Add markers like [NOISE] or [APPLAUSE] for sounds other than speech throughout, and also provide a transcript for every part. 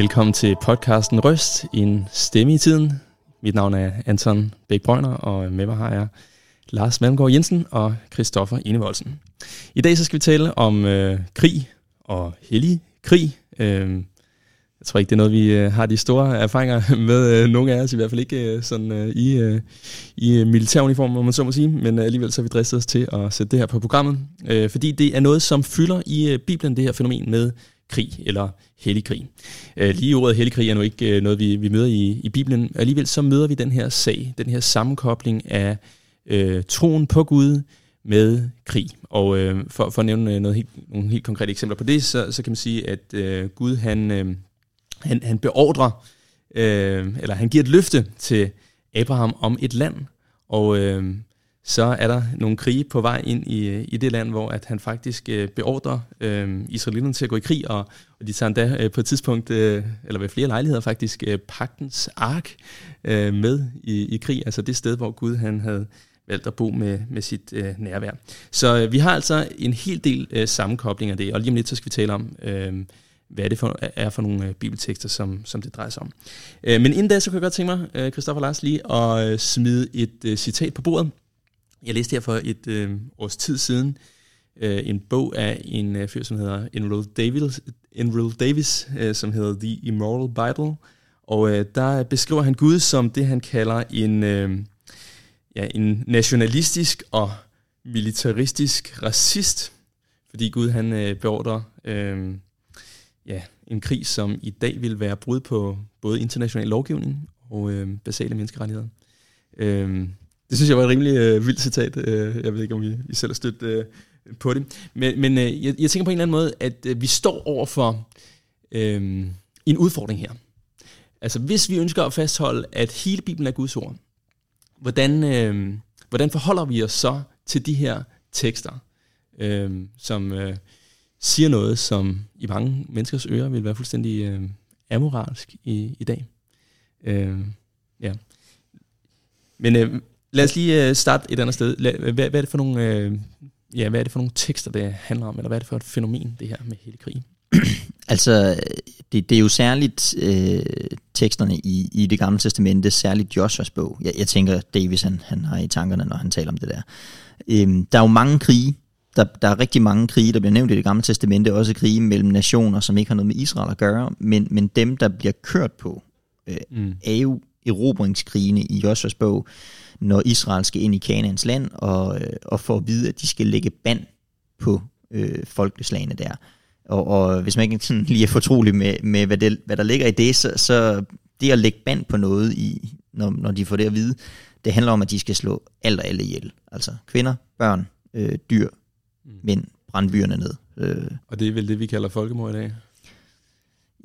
Velkommen til podcasten Røst, en stemme i tiden. Mit navn er Anton Bæk Brøgner, og med mig har jeg Lars Malmgaard Jensen og Christoffer Enevoldsen. I dag så skal vi tale om øh, krig og hellig krig. Øh, jeg tror ikke, det er noget, vi øh, har de store erfaringer [LAUGHS] med. Øh, nogle af os i hvert fald ikke øh, sådan øh, i, øh, i øh, militæruniform, må man så må sige. Men øh, alligevel så har vi dristet os til at sætte det her på programmet. Øh, fordi det er noget, som fylder i øh, Bibelen, det her fænomen med krig eller hellig krig. Øh, lige ordet hellig krig er nu ikke øh, noget, vi, vi møder i, i Bibelen. Alligevel så møder vi den her sag, den her sammenkobling af øh, troen på Gud med krig. Og øh, for, for at nævne øh, noget helt, nogle helt konkrete eksempler på det, så, så kan man sige, at øh, Gud han, øh, han, han beordrer, øh, eller han giver et løfte til Abraham om et land, og øh, så er der nogle krige på vej ind i, i det land, hvor at han faktisk øh, beordrer øh, israelitterne til at gå i krig, og, og de tager endda øh, på et tidspunkt, øh, eller ved flere lejligheder faktisk, øh, pagtens ark øh, med i, i krig, altså det sted, hvor Gud han havde valgt at bo med, med sit øh, nærvær. Så øh, vi har altså en hel del øh, sammenkobling af det, og lige om lidt så skal vi tale om, øh, hvad det for, er for nogle øh, bibeltekster, som, som det drejer sig om. Øh, men inden da, så kunne jeg godt tænke mig, øh, Christoffer Lars, lige at øh, smide et øh, citat på bordet. Jeg læste her for et øh, års tid siden øh, en bog af en øh, fyr, som hedder Enroll Davis, Enroll Davis øh, som hedder The Immoral Bible. Og øh, der beskriver han Gud som det, han kalder en, øh, ja, en nationalistisk og militaristisk racist. Fordi Gud han øh, beordrer øh, ja, en krig, som i dag vil være brud på både international lovgivning og øh, basale menneskerettigheder. Øh, det synes jeg var et rimelig øh, vildt citat. Øh, jeg ved ikke, om I, I selv har stødt øh, på det. Men, men øh, jeg, jeg tænker på en eller anden måde, at øh, vi står over for øh, en udfordring her. Altså hvis vi ønsker at fastholde, at hele Bibelen er Guds ord, hvordan, øh, hvordan forholder vi os så til de her tekster, øh, som øh, siger noget, som i mange menneskers ører vil være fuldstændig øh, amoralsk i, i dag? Øh, ja. Men øh, Lad os lige øh, starte et andet sted. Hvad, hvad er det for nogle, øh, ja, hvad er det for nogle tekster, det handler om, eller hvad er det for et fænomen, det her med hele krig? [CLEARS THROAT] altså, det, det er jo særligt øh, teksterne i, i det gamle testamente, særligt Joshuas bog. Jeg, jeg tænker, Davis han, han har i tankerne, når han taler om det der. Øhm, der er jo mange krige, der, der er rigtig mange krige, der bliver nævnt i det gamle testamente, også krige mellem nationer, som ikke har noget med Israel at gøre, men, men dem, der bliver kørt på, øh, mm. er jo erobringskrigene i Joshuas bog, når Israel skal ind i Kanaans land, og, øh, og får at vide, at de skal lægge band på øh, folkeslagene der. Og, og hvis man ikke [LAUGHS] sådan lige er fortrolig med, med hvad, det, hvad der ligger i det, så, så det at lægge band på noget, i, når, når de får det at vide, det handler om, at de skal slå alt og alle ihjel. Altså kvinder, børn, øh, dyr, mm. mænd, brænde byerne ned. Øh. Og det er vel det, vi kalder folkemord i dag?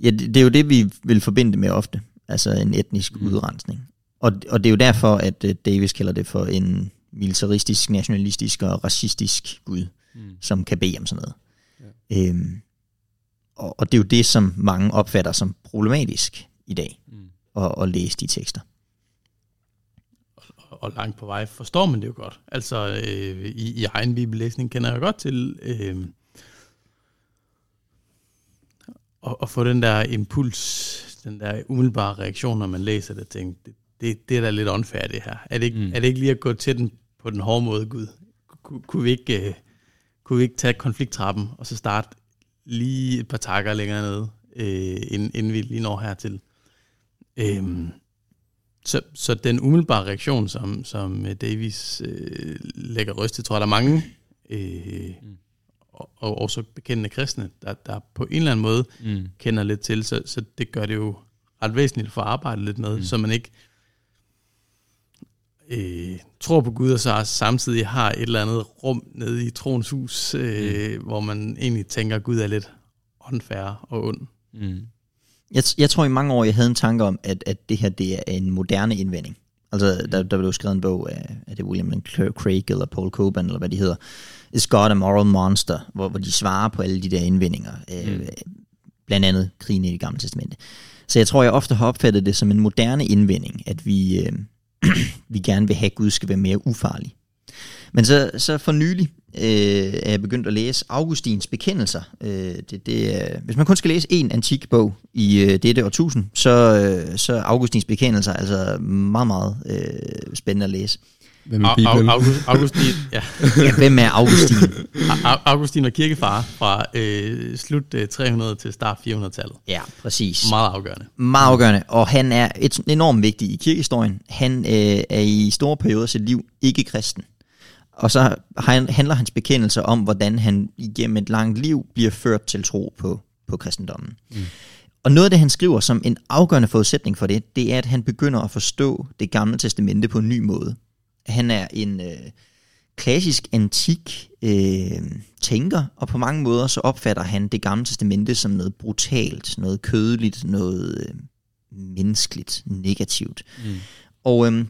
Ja, det, det er jo det, vi vil forbinde med ofte. Altså en etnisk mm. udrensning. Og, og det er jo derfor, at uh, Davis kalder det for en militaristisk, nationalistisk og racistisk gud, mm. som kan bede om sådan noget. Ja. Øhm, og, og det er jo det, som mange opfatter som problematisk i dag, mm. at, at læse de tekster. Og, og langt på vej forstår man det jo godt. Altså øh, i, i egen bibellæsning kender jeg godt til øh, at, at få den der impuls, den der umiddelbare reaktion, når man læser det, tænker, det, det, det er da lidt unfair det her. Er det, ikke, mm. er det ikke lige at gå til den på den hårde måde, Gud? Kun, kunne, vi ikke, uh, kunne vi ikke tage konflikttrappen, og så starte lige et par takker længere nede, uh, inden, inden vi lige når hertil? Um, så, så den umiddelbare reaktion, som, som Davis uh, lægger røst til, tror jeg, der er mange, uh, mm. Og, og også bekendende kristne, der, der på en eller anden måde mm. kender lidt til, så, så det gør det jo ret væsentligt for at arbejde lidt med, mm. så man ikke øh, tror på Gud, og så samtidig har et eller andet rum nede i troens hus, øh, mm. hvor man egentlig tænker, at Gud er lidt unfair og ond. Mm. Jeg, jeg tror i mange år, jeg havde en tanke om, at, at det her det er en moderne indvending. Altså, mm. der, der blev skrevet en bog af, af det William Craig eller Paul Coban, eller hvad de hedder, Is God a Moral Monster, hvor, hvor de svarer på alle de der indvendinger. Øh, mm. Øh, blandt andet krigen i det gamle testamente. Så jeg tror, jeg ofte har opfattet det som en moderne indvending, at vi, øh, [CLEARS THROAT] vi gerne vil have, at Gud skal være mere ufarlig. Men så, så for nylig øh, er jeg begyndt at læse Augustins bekendelser. Øh, det, det, hvis man kun skal læse en antik bog i øh, dette årtusind, så, øh, så Augustins bekendelser altså meget, meget øh, spændende at læse. Hvem er Bibelen? August, Augustin, ja. [LAUGHS] ja, hvem er Augustin? Augustin var kirkefar fra øh, slut øh, 300 til start 400-tallet. Ja, præcis. Meget afgørende. Meget afgørende, og han er et, enormt vigtig i kirkehistorien. Han øh, er i store perioder af sit liv ikke kristen. Og så handler hans bekendelse om, hvordan han igennem et langt liv bliver ført til tro på, på kristendommen. Mm. Og noget af det, han skriver som en afgørende forudsætning for det, det er, at han begynder at forstå det gamle testamente på en ny måde. Han er en øh, klassisk antik øh, tænker, og på mange måder så opfatter han det gamle testamente som noget brutalt, noget kødeligt, noget øh, menneskeligt, negativt. Mm. Og øh,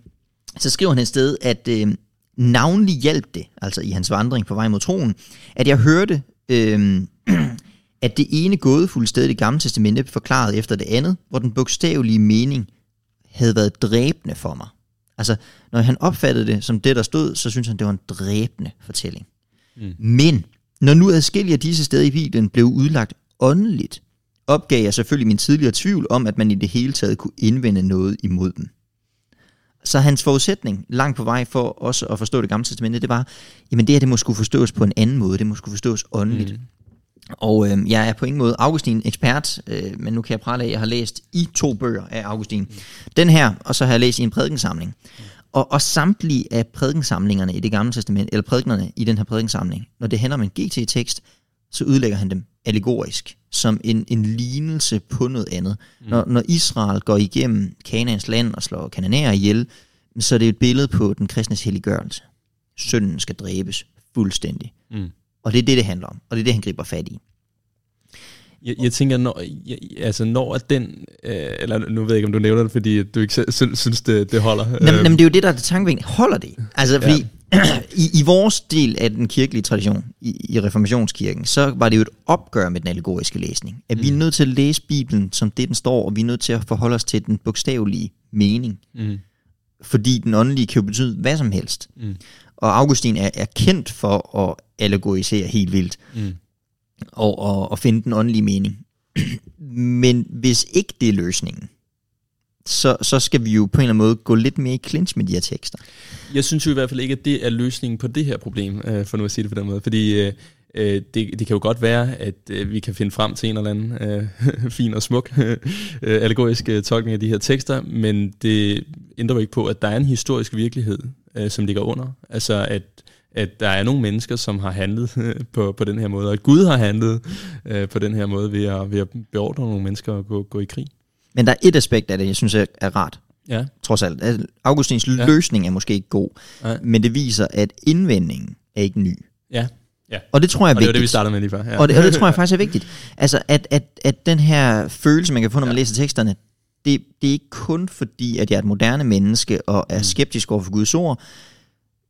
så skriver han et sted, at øh, navnlig hjalp det, altså i hans vandring på vej mod troen, at jeg hørte, øh, [CLEARS THROAT] at det ene gådefulde sted i det gamle testamente forklaret efter det andet, hvor den bogstavelige mening havde været dræbende for mig. Altså, når han opfattede det som det, der stod, så synes han, det var en dræbende fortælling. Mm. Men, når nu adskillige af disse steder i Bibelen blev udlagt åndeligt, opgav jeg selvfølgelig min tidligere tvivl om, at man i det hele taget kunne indvende noget imod dem. Så hans forudsætning langt på vej for også at forstå det gamle testamente, det var, jamen det her, det må skulle forstås på en anden måde, det må skulle forstås åndeligt. Mm. Og øh, jeg er på ingen måde Augustin ekspert, øh, men nu kan jeg prale af, at jeg har læst i to bøger af Augustin. Mm. Den her, og så har jeg læst i en prædikensamling. Mm. Og, og samtlige af prædikensamlingerne i det gamle testament, eller prædikenerne i den her prædikensamling, når det handler om en GT-tekst, så udlægger han dem allegorisk, som en, en lignelse på noget andet. Mm. Når, når Israel går igennem Kanaans land og slår kananærer ihjel, så er det et billede på den kristnes helliggørelse. Sønnen skal dræbes fuldstændig. Mm. Og det er det, det handler om, og det er det, han griber fat i. Jeg, jeg tænker, når, jeg, altså når den, øh, eller nu ved jeg ikke, om du nævner det, fordi du ikke selv synes, det, det holder. Jamen, jamen, det er jo det, der er det tankevækkende. Holder det? Altså, fordi ja. [CLEARS THROAT] i, i vores del af den kirkelige tradition, i, i reformationskirken, så var det jo et opgør med den allegoriske læsning. At mm. vi er mm. nødt til at læse Bibelen, som det den står, og vi er nødt til at forholde os til den bogstavelige mening. Mm. Fordi den åndelige kan jo betyde hvad som helst. Mm. Og Augustin er, er kendt for at allegorisere helt vildt. Mm. Og, og, og finde den åndelige mening. [CLEARS THROAT] Men hvis ikke det er løsningen, så, så skal vi jo på en eller anden måde gå lidt mere i clinch med de her tekster. Jeg synes jo i hvert fald ikke, at det er løsningen på det her problem, øh, for nu at sige det på den måde. Fordi øh, øh det, det kan jo godt være, at øh, vi kan finde frem til en eller anden øh, [LAUGHS] fin og smuk [LAUGHS] øh, allegorisk øh, tolkning af de her tekster, men det ændrer jo ikke på, at der er en historisk virkelighed, øh, som ligger under. Altså at at der er nogle mennesker, som har handlet [LAUGHS] på, på den her måde, og at Gud har handlet øh, på den her måde ved at, ved at beordre nogle mennesker at gå, gå i krig. Men der er et aspekt af det, jeg synes er, rart. Ja. Trods alt. Augustins ja. løsning er måske ikke god, ja. men det viser, at indvendingen er ikke ny. Ja. Ja. Og det tror jeg er vigtigt. Og det var det, vi startede med lige før. Ja. Og, det, og det tror jeg faktisk er vigtigt. Altså, at, at, at den her følelse, man kan få, når man ja. læser teksterne, det, det er ikke kun fordi, at jeg er et moderne menneske og er mm. skeptisk over for Guds ord,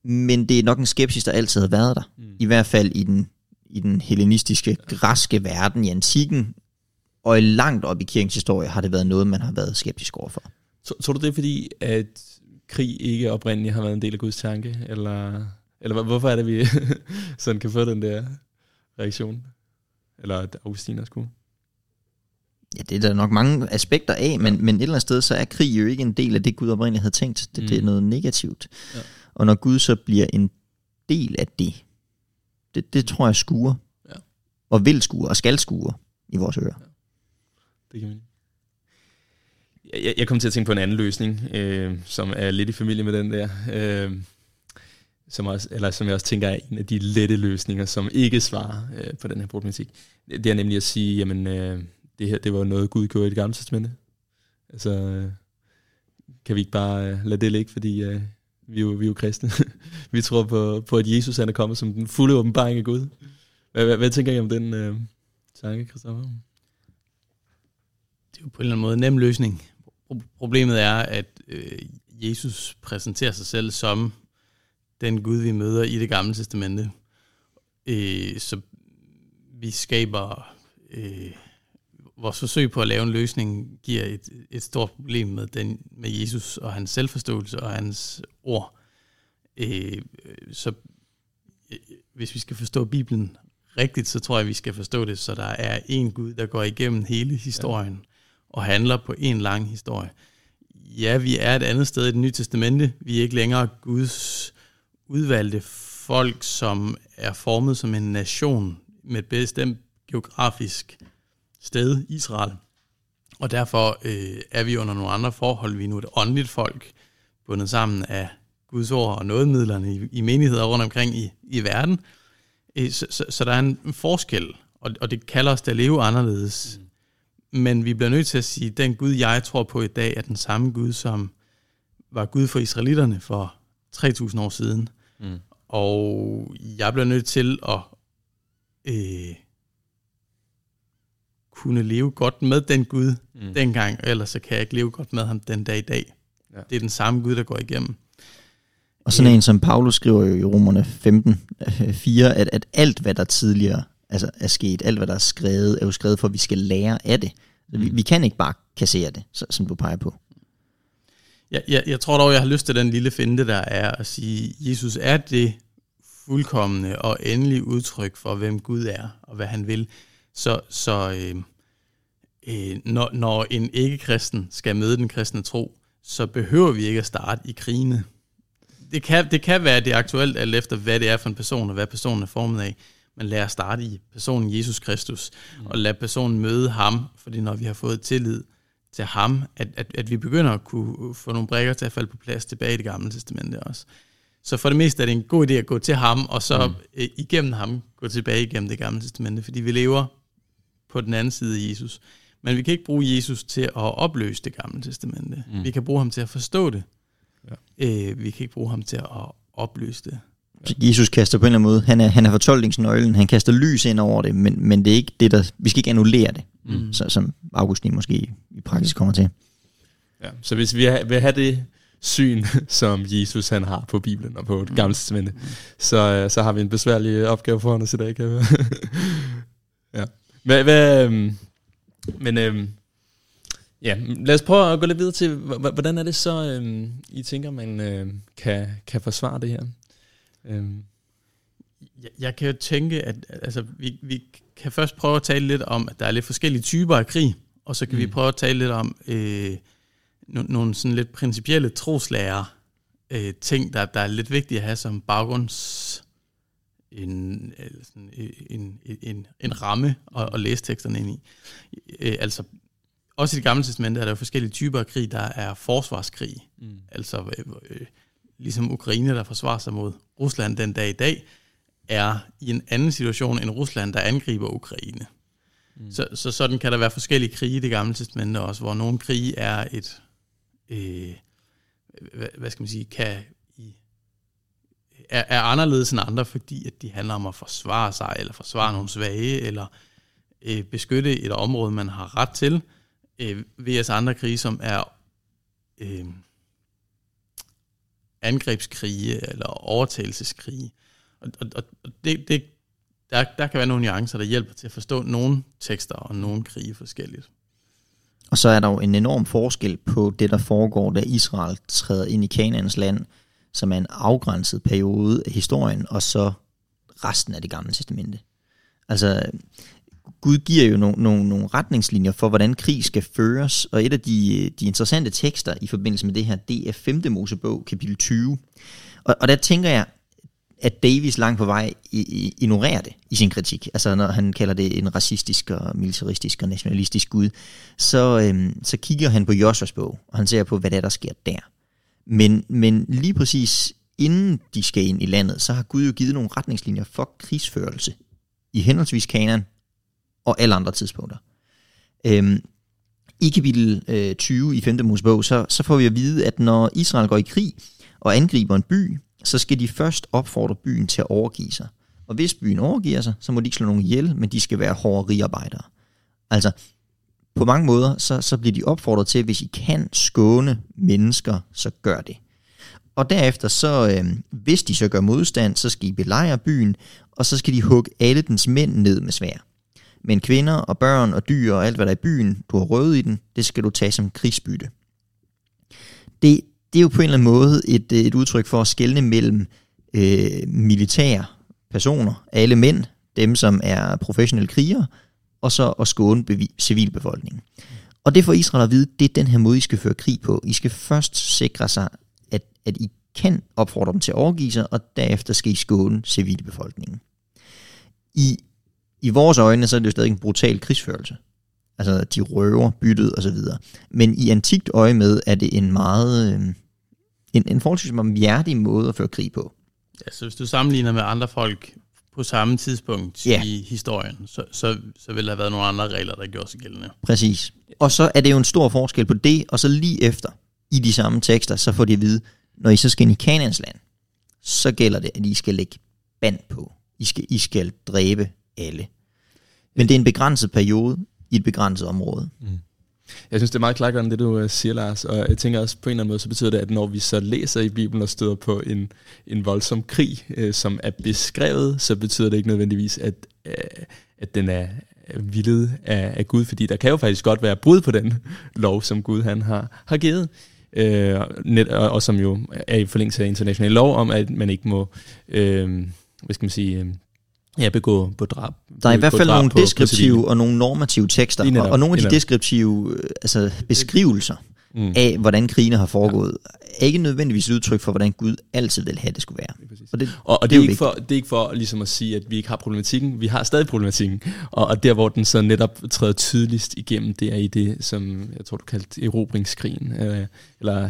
men det er nok en skepsis, der altid har været der. Mm. I hvert fald i den, i den hellenistiske, græske verden i antikken, og langt op i kirkens historie har det været noget, man har været skeptisk overfor. Så, tror du det er fordi, at krig ikke oprindeligt har været en del af Guds tanke? Eller, eller hvorfor er det, vi [LAUGHS] sådan kan få den der reaktion? Eller at Augustinus skulle? Ja, det er der nok mange aspekter af, men, ja. men et eller andet sted, så er krig jo ikke en del af det, Gud oprindeligt havde tænkt. Det, mm. det er noget negativt. Ja. Og når Gud så bliver en del af det, det, det tror jeg skuer. Ja. Og vil skure, og skal skure i vores ører. Ja. Det kan man jeg, jeg kom til at tænke på en anden løsning, øh, som er lidt i familie med den der, øh, som, også, eller som jeg også tænker er en af de lette løsninger, som ikke svarer øh, på den her problematik. Det er nemlig at sige, jamen, øh, det her det var noget, Gud gjorde i det gamle testamente. Altså, øh, kan vi ikke bare øh, lade det ligge, fordi øh, vi er jo, vi er jo kristne. [LAUGHS] vi tror på, på, at Jesus han er kommet som den fulde åbenbaring af Gud. Hvad, hvad, hvad tænker I om den øh, tanke, Christoffer? Det er jo på en eller anden måde en nem løsning. Problemet er, at øh, Jesus præsenterer sig selv som den Gud, vi møder i det gamle testamente. Øh, så vi skaber... Øh, vores forsøg på at lave en løsning giver et, et stort problem med, den, med Jesus og hans selvforståelse og hans ord. Øh, så øh, hvis vi skal forstå Bibelen rigtigt, så tror jeg, vi skal forstå det, så der er en Gud, der går igennem hele historien ja. og handler på en lang historie. Ja, vi er et andet sted i det nye testamente. Vi er ikke længere Guds udvalgte folk, som er formet som en nation med et bestemt geografisk sted, Israel. Og derfor øh, er vi under nogle andre forhold. Vi er nu et åndeligt folk, bundet sammen af Guds ord og nådemidlerne i, i menigheder rundt omkring i, i verden. Øh, så, så, så der er en forskel, og, og det kalder os til at leve anderledes. Mm. Men vi bliver nødt til at sige, at den Gud, jeg tror på i dag, er den samme Gud, som var Gud for israelitterne for 3.000 år siden. Mm. Og jeg bliver nødt til at øh, kunne leve godt med den Gud mm. dengang, ellers så kan jeg ikke leve godt med ham den dag i dag. Ja. Det er den samme Gud, der går igennem. Og sådan en som Paulus skriver jo i Romerne 15, 4, at, at alt hvad der tidligere altså, er sket, alt hvad der er skrevet, er jo skrevet for, at vi skal lære af det. Så vi, mm. vi kan ikke bare kassere det, som du peger på. Ja, jeg, jeg tror dog, jeg har lyst til den lille finte, der er at sige, Jesus er det fuldkommende og endelige udtryk for, hvem Gud er og hvad han vil. Så, så øh, øh, når, når en ikke-kristen skal møde den kristne tro, så behøver vi ikke at starte i krigene. Det kan, det kan være det aktuelt, alt efter hvad det er for en person, og hvad personen er formet af. Men lad os starte i personen Jesus Kristus, mm. og lad personen møde ham, fordi når vi har fået tillid til ham, at, at, at vi begynder at kunne få nogle brækker til at falde på plads tilbage i det gamle testamente også. Så for det meste er det en god idé at gå til ham, og så mm. igennem ham gå tilbage igennem det gamle testamente, fordi vi lever på den anden side af Jesus. Men vi kan ikke bruge Jesus til at opløse det gamle testamente. Mm. Vi kan bruge ham til at forstå det. Ja. Øh, vi kan ikke bruge ham til at opløse det. Jesus kaster på en eller anden måde, han er, han er fortolkningsnøglen, han kaster lys ind over det, men, men det er ikke det, der, vi skal ikke annullere det, mm. så, som Augustin måske i praksis kommer til. Ja, så hvis vi vil have det syn, [LAUGHS] som Jesus han har på Bibelen og på det gamle testamente, mm. så, så har vi en besværlig opgave foran os i dag, kan vi? [LAUGHS] ja. Hvad, hvad, øhm, men øhm, ja, lad os prøve at gå lidt videre til, hvordan er det så, øhm, I tænker, man øh, kan, kan forsvare det her? Øhm. Jeg, jeg kan jo tænke, at altså, vi, vi kan først prøve at tale lidt om, at der er lidt forskellige typer af krig, og så kan mm. vi prøve at tale lidt om øh, no, nogle sådan lidt principielle troslærer øh, ting, der, der er lidt vigtige at have som baggrunds en, sådan en, en, en ramme at, at læse teksterne ind i. Øh, altså, også i det gamle testamente er der jo forskellige typer af krig. Der er forsvarskrig, mm. altså øh, øh, ligesom Ukraine, der forsvarer sig mod Rusland den dag i dag, er i en anden situation end Rusland, der angriber Ukraine. Mm. Så, så sådan kan der være forskellige krige i det gamle testamente også, hvor nogle krige er et, øh, hvad, hvad skal man sige, kan er, er anderledes end andre, fordi at de handler om at forsvare sig, eller forsvare nogle svage, eller øh, beskytte et område, man har ret til, øh, vs. andre krige, som er øh, angrebskrige eller overtagelseskrige. Og, og, og det, det, der, der kan være nogle nuancer, der hjælper til at forstå nogle tekster og nogle krige forskelligt. Og så er der jo en enorm forskel på det, der foregår, da Israel træder ind i Kanaans land, som er en afgrænset periode af historien, og så resten af det gamle testamente. Altså, Gud giver jo nogle, nogle, nogle retningslinjer for, hvordan krig skal føres, og et af de, de interessante tekster i forbindelse med det her, det er 5. Mosebog, kapitel 20. Og, og der tænker jeg, at Davis langt på vej ignorerer det i sin kritik. Altså når han kalder det en racistisk og militaristisk og nationalistisk Gud, så, øhm, så kigger han på Joshuas bog, og han ser på, hvad det er, der sker der. Men, men lige præcis inden de skal ind i landet, så har Gud jo givet nogle retningslinjer for krigsførelse i henholdsvis Kanaan og alle andre tidspunkter. Øhm, I kapitel øh, 20 i 5. Mosebog, så, så får vi at vide, at når Israel går i krig og angriber en by, så skal de først opfordre byen til at overgive sig. Og hvis byen overgiver sig, så må de ikke slå nogen ihjel, men de skal være hårde rigarbejdere. Altså, på mange måder, så, så bliver de opfordret til, at hvis I kan skåne mennesker, så gør det. Og derefter, så, øh, hvis de så gør modstand, så skal I belejre byen, og så skal de hugge alle dens mænd ned med svær. Men kvinder og børn og dyr og alt, hvad der er i byen, du har røvet i den, det skal du tage som krigsbytte. Det, det er jo på en eller anden måde et, et udtryk for at skelne mellem øh, militær personer, alle mænd, dem som er professionelle krigere, og så at skåne bevi- civilbefolkningen. Og det får Israel at vide, det er den her måde, I skal føre krig på. I skal først sikre sig, at, at I kan opfordre dem til at overgive sig, og derefter skal I skåne civilbefolkningen. I, i vores øjne, så er det jo stadig en brutal krigsførelse. Altså, de røver byttet og så videre. Men i antikt øje med, er det en meget... Øh, en, en forholdsvis hjertig måde at føre krig på. Ja, så hvis du sammenligner med andre folk på samme tidspunkt Ja. i historien, så, så, så vil der have været nogle andre regler, der gjorde sig gældende. Præcis. Og så er det jo en stor forskel på det, og så lige efter, i de samme tekster, så får de at vide, når I så skal ind i Kanans land, så gælder det, at I skal lægge band på. I skal, I skal dræbe alle. Men det er en begrænset periode i et begrænset område. Mm. Jeg synes, det er meget klargørende, det du øh, siger, Lars. Og jeg tænker også, på en eller anden måde, så betyder det, at når vi så læser i Bibelen og støder på en, en voldsom krig, øh, som er beskrevet, så betyder det ikke nødvendigvis, at, øh, at den er vildet af, af Gud, fordi der kan jo faktisk godt være brud på den [LAUGHS] lov, som Gud han har, har givet. Øh, net, og, og som jo er i forlængelse af international lov om, at man ikke må, øh, hvad skal man sige, øh, ja, begå på drab. Der er i hvert fald nogle på- på civile. deskriptive og nogle normative tekster, netop, og, og nogle af de deskriptive øh, altså beskrivelser Mm. af, hvordan krigene har foregået, er ikke nødvendigvis udtryk for, hvordan Gud altid vil have, det skulle være. Og det, Og, og det det, er ikke for, det er ikke for ligesom at sige, at vi ikke har problematikken. Vi har stadig problematikken. Og, og der, hvor den så netop træder tydeligst igennem, det er i det, som jeg tror, du kaldte erobringskrigen. Øh, eller,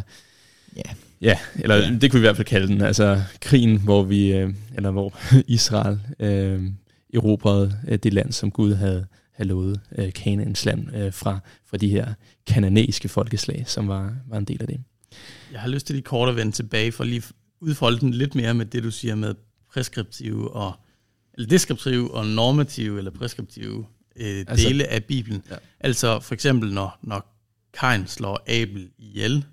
Ja. Ja, eller Ja. det kunne vi i hvert fald kalde den. Altså krigen, hvor vi, øh, eller hvor [LAUGHS] Israel øh, erobrede øh, det land, som Gud havde, havde lovet øh, Kanaans land øh, fra, fra de her kananæiske folkeslag, som var, var en del af det. Jeg har lyst til lige kort at vende tilbage for lige udfolde den lidt mere med det, du siger med preskriptive og eller deskriptive og normative eller preskriptive øh, Altså- dele af Bibelen. Ja. Altså for eksempel, når, når Kain slår Abel ihjel,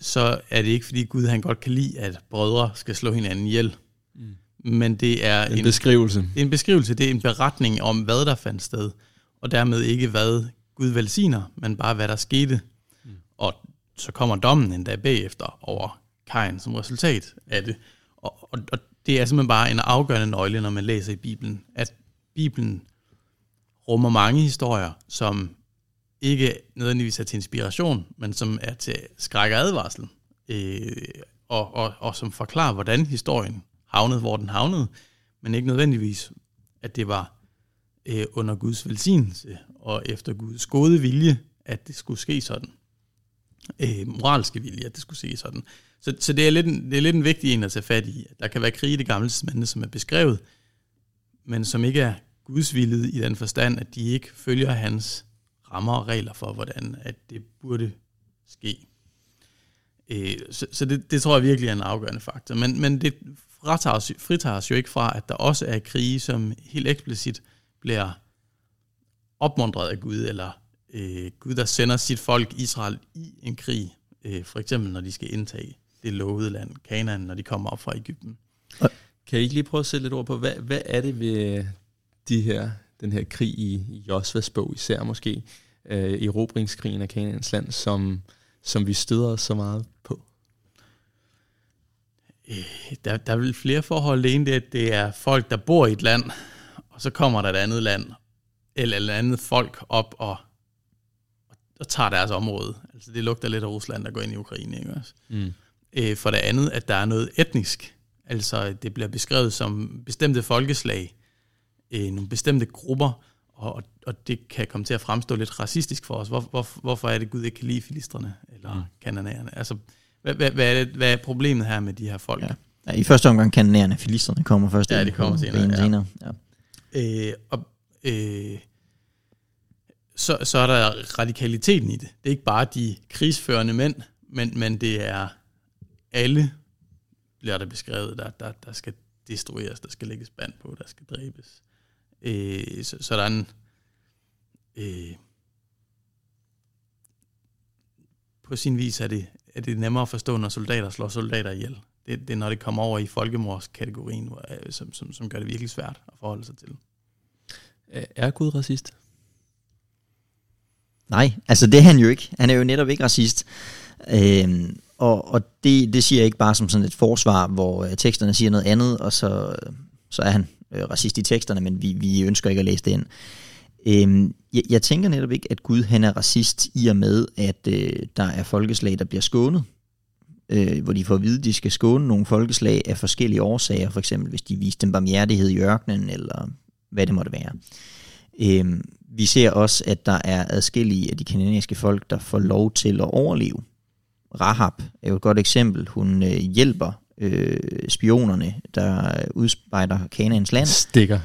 så er det ikke, fordi Gud han godt kan lide, at brødre skal slå hinanden ihjel. Mm. Men det er En en, beskrivelse. det er en beskrivelse, det er en beretning om, hvad der fandt sted, og dermed ikke, hvad Gud velsigner, men bare, hvad der skete. Mm. Og så kommer dommen endda bagefter over Kain som resultat af det. Og, og, og det er simpelthen bare en afgørende nøgle, når man læser i Bibelen, at Bibelen rummer mange historier, som ikke nødvendigvis er til inspiration, men som er til skræk og advarsel, øh, og, og, og som forklarer, hvordan historien havnede, hvor den havnede, men ikke nødvendigvis, at det var øh, under Guds velsignelse og efter Guds gode vilje, at det skulle ske sådan. Øh, moralske vilje, at det skulle ske sådan. Så, så det, er lidt en, det er lidt en vigtig en at tage fat i. Der kan være krig i det gamle testamente, som er beskrevet, men som ikke er Guds vilje i den forstand, at de ikke følger hans rammer og regler for, hvordan at det burde ske. Øh, så så det, det tror jeg virkelig er en afgørende faktor. Men, men det fratager os, fritager os jo ikke fra, at der også er krige, som helt eksplicit bliver opmuntret af Gud, eller øh, Gud, der sender sit folk Israel i en krig, øh, for eksempel når de skal indtage det lovede land, Kanaan, når de kommer op fra Ægypten. Kan I ikke lige prøve at sætte lidt ord på, hvad, hvad er det ved de her, den her krig i, i Josvas bog, især måske, øh, erobringskrigen af Kanaans land, som, som vi støder os så meget på? Der, der er vel flere forhold. Det ene det at det er folk, der bor i et land, og så kommer der et andet land, eller et andet folk op og, og tager deres område. Altså det lugter lidt af Rusland, der går ind i Ukraine, ikke også? Mm. Øh, for det andet, at der er noget etnisk. Altså det bliver beskrevet som bestemte folkeslag, øh, nogle bestemte grupper, og, og det kan komme til at fremstå lidt racistisk for os. Hvor, hvor, hvorfor er det Gud ikke kan lide filisterne eller Mm. kananæerne? Altså, hvad, hvad, hvad, er det, hvad er problemet her med de her folk? Ja. Ja, I første omgang kanonærerne, filisterne kommer først. Ja, de kommer senere, ja. senere. Ja. Øh, og, øh, så, så er der radikaliteten i det. Det er ikke bare de krigsførende mænd, men, men det er alle, bliver der beskrevet, der, der, der skal destrueres, der skal lægges band på, der skal dræbes. Øh, så, så der er en... Øh, på sin vis er det, er det nemmere at forstå, når soldater slår soldater ihjel. Det, det er, når det kommer over i folkemordskategorien, hvor, øh, som, som, som gør det virkelig svært at forholde sig til. Er- Er Gud racist? Nej, altså det er han jo ikke. Han er jo netop ikke racist. Øhm, og og det, det siger jeg ikke bare som sådan et forsvar, hvor øh, teksterne siger noget andet, og så, så er han øh, racist i teksterne, men vi, vi ønsker ikke at læse det ind. Øhm, jeg, jeg tænker netop ikke, at Gud han er racist i og med, at øh, der er folkeslag, der bliver skånet. Øh, hvor de får at vide, at de skal skåne nogle folkeslag af forskellige årsager, for eksempel hvis de viste dem barmhjertighed i ørkenen, eller hvad det måtte være. Øhm, vi ser også, at der er adskillige af de kanadiske folk, der får lov til at overleve. Rahab er jo et godt eksempel. Hun øh, hjælper øh, spionerne, der udspejder Kanaans land. Stikker.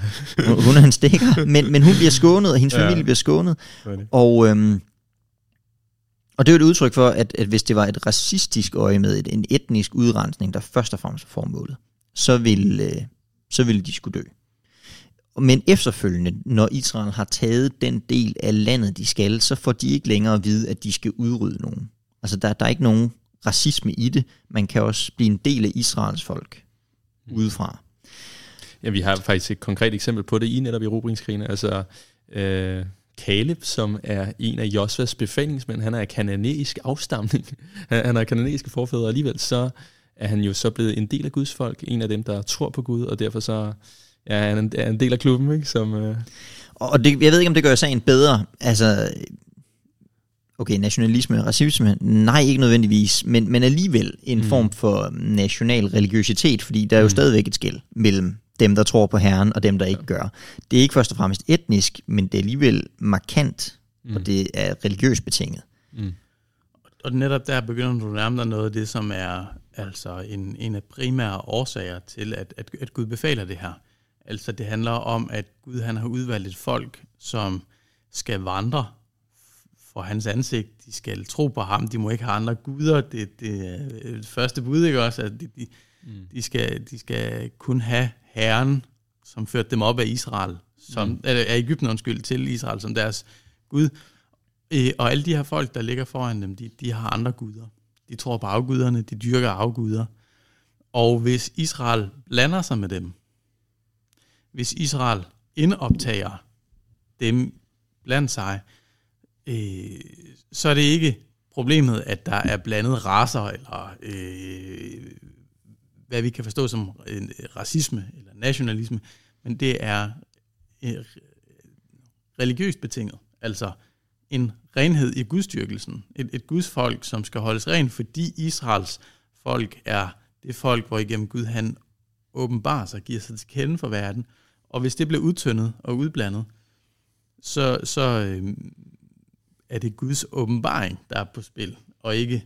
hun, er en stikker, men, men hun bliver skånet, og hendes ja. familie bliver skånet. Og, øhm, og det er jo et udtryk for, at, at hvis det var et racistisk øje med et, en etnisk udrensning, der først og fremmest var formålet, så ville, øh, så ville de skulle dø. Men efterfølgende, når Israel har taget den del af landet, de skal, så får de ikke længere at vide, at de skal udrydde nogen. Altså der, der er ikke nogen racisme i det. Man kan også blive en del af Israels folk mm. udefra. Ja, vi har faktisk et konkret eksempel på det i netop i Robringskrigene. Altså, øh, Caleb, som er en af Josvas befalingsmænd, han er af kananæisk afstamning. [LAUGHS] han er kananæiske forfædre, og alligevel så er han jo så blevet en del af Guds folk, en af dem, der tror på Gud, og derfor så ja, han er en del af klubben, ikke? Som, øh... Og det, jeg ved ikke, om det gør sagen bedre. Altså, okay, nationalisme og racisme, nej, ikke nødvendigvis, men, men alligevel en mm. form for national religiøsitet, fordi der er jo mm. stadigvæk et skæld mellem dem, der tror på Herren, og dem, der ikke gør. Det er ikke først og fremmest etnisk, men det er alligevel markant, mm. og det er religiøst betinget. Mm. Og netop der begynder du at nærme dig noget af det, som er altså en, en af primære årsager til, at, at, at Gud befaler det her. Altså det handler om, at Gud han har udvalgt et folk, som skal vandre for hans ansigt. De skal tro på ham. De må ikke have andre guder. Det, det er det første bud, ikke også? At de, de, mm. de, skal, de skal kun have Herren, som førte dem op af Israel, som, mm. eller af Ægypten, undskyld, til Israel som deres Gud. Øh, og alle de her folk, der ligger foran dem, de, de har andre guder. De tror på afguderne, de dyrker afguder. Og hvis Israel blander sig med dem, hvis Israel indoptager dem blandt sig, øh, så er det ikke problemet, at der er blandet raser, eller øh, hvad vi kan forstå som øh, racisme eller nationalisme, men det er øh, religiøst betinget. Altså en renhed i gudstyrkelsen. Et, et gudsfolk, som skal holdes ren, fordi Israels folk er det folk, hvor igennem Gud han åbenbarer sig, giver sig til kende for verden. Og hvis det bliver udtyndet og udblandet, så, så øh, er det Guds åbenbaring, der er på spil, og ikke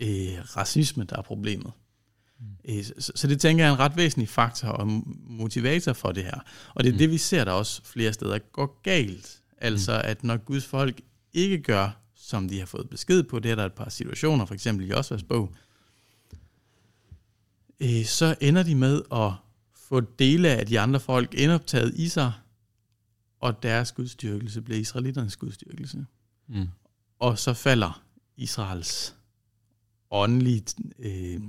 øh, racisme, der er problemet. Mm. Øh, så, så det tænker jeg er en ret væsentlig faktor og motivator for det her. Og det er mm. det, vi ser der også flere steder går galt. Altså, mm. at når Guds folk ikke gør, som de har fået besked på, det er der et par situationer, for eksempel i Osvars bog, øh, så ender de med at få dele af de andre folk indoptaget i sig, og deres gudstyrkelse bliver israeliternes gudstyrkelse. Mm. Og så falder Israels åndelige øh,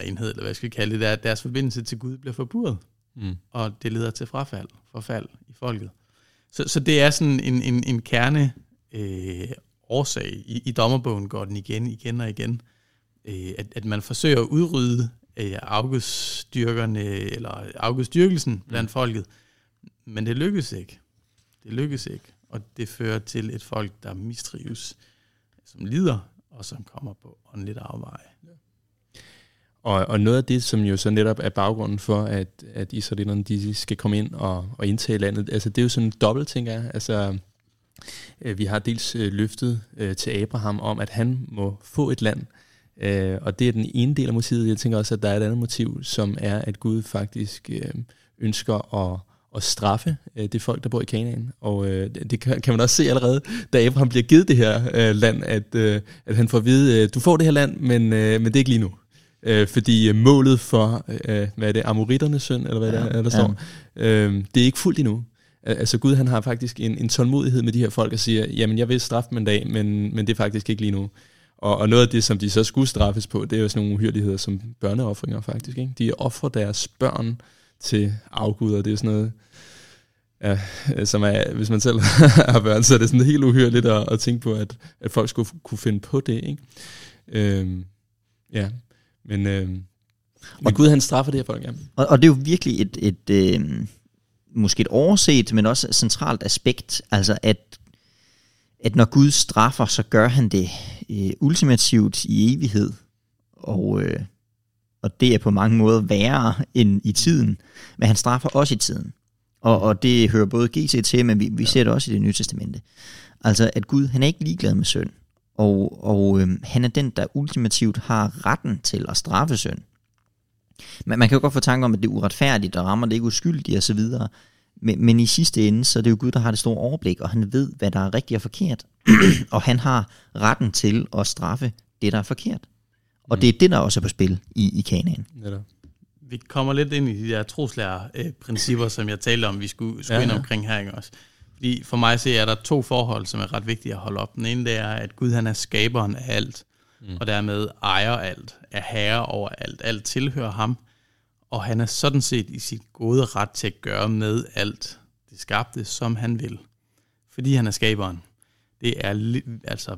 renhed, eller hvad skal vi kalde det, der, deres forbindelse til Gud bliver forbudt. Mm. Og det leder til frafald, forfald i folket. Så, så det er sådan en, en, en kerne øh, årsag. I, I dommerbogen går den igen, igen og igen. Øh, at, at man forsøger at udrydde øh, auguststyrkerne, eller auguststyrkelsen blandt mm. folket. Men det lykkes ikke. Det lykkes ikke og det fører til et folk, der mistrives, som lider, og som kommer på åndeligt afveje. Og, og noget af det, som jo så netop er baggrunden for, at, at israelitterne de skal komme ind og, og indtage landet, altså det er jo sådan en dobbelt, tænker jeg. Altså, øh, vi har dels øh, løftet øh, til Abraham om, at han må få et land, øh, og det er den ene del af motivet. Jeg tænker også, at der er et andet motiv, som er, at Gud faktisk øh, ønsker at at straffe øh, det folk, der bor i Kanaan. Og øh, det kan, kan man også se allerede, da Abraham bliver givet det her øh, land, at, øh, at han får at vide, øh, du får det her land, men, øh, men det er ikke lige nu. Øh, fordi øh, målet for, øh, hvad er det, amoritternes søn, eller hvad ja, der, der står, ja. øh, det er ikke fuldt endnu. Altså Gud han har faktisk en, en tålmodighed med de her folk og siger, jamen jeg vil straffe dem en dag, men, men det er faktisk ikke lige nu. Og, og noget af det, som de så skulle straffes på, det er jo sådan nogle uhyrligheder som børneoffringer faktisk. Ikke? De offrer deres børn til afguder. Det er sådan noget, ja, som er, hvis man selv [LAUGHS] har børn, så er det sådan helt uhyrligt at, at tænke på, at, at folk skulle kunne finde på det. Ikke? Øhm, ja, men, øhm, Og Gud han straffer det her folk, ja. Og, og det er jo virkelig et, et øh, måske et overset, men også et centralt aspekt, altså at, at når Gud straffer, så gør han det øh, ultimativt i evighed, og, øh, og det er på mange måder værre end i tiden, men han straffer også i tiden. Og, og det hører både GT til, men vi, vi ser det også i det nye testamente. Altså at Gud, han er ikke ligeglad med synd, og, og øh, han er den, der ultimativt har retten til at straffe synd. Men man kan jo godt få tanke om, at det er uretfærdigt, og rammer det ikke uskyldigt osv., men, men i sidste ende, så er det jo Gud, der har det store overblik, og han ved, hvad der er rigtigt og forkert. [CLEARS THROAT] og han har retten til at straffe det, der er forkert. Og mm. det er det, der også er på spil i, i Kanaan. Netop. Vi kommer lidt ind i de der troslærer øh, principper, som jeg talte om, vi skulle, skulle ja, ind omkring her. Ikke også? Fordi for mig ser er der to forhold, som er ret vigtige at holde op. Den ene det er, at Gud han er skaberen af alt, mm. og dermed ejer alt, er herre over alt. Alt tilhører ham, og han er sådan set i sit gode ret til at gøre med alt det skabte, som han vil. Fordi han er skaberen. Det er altså,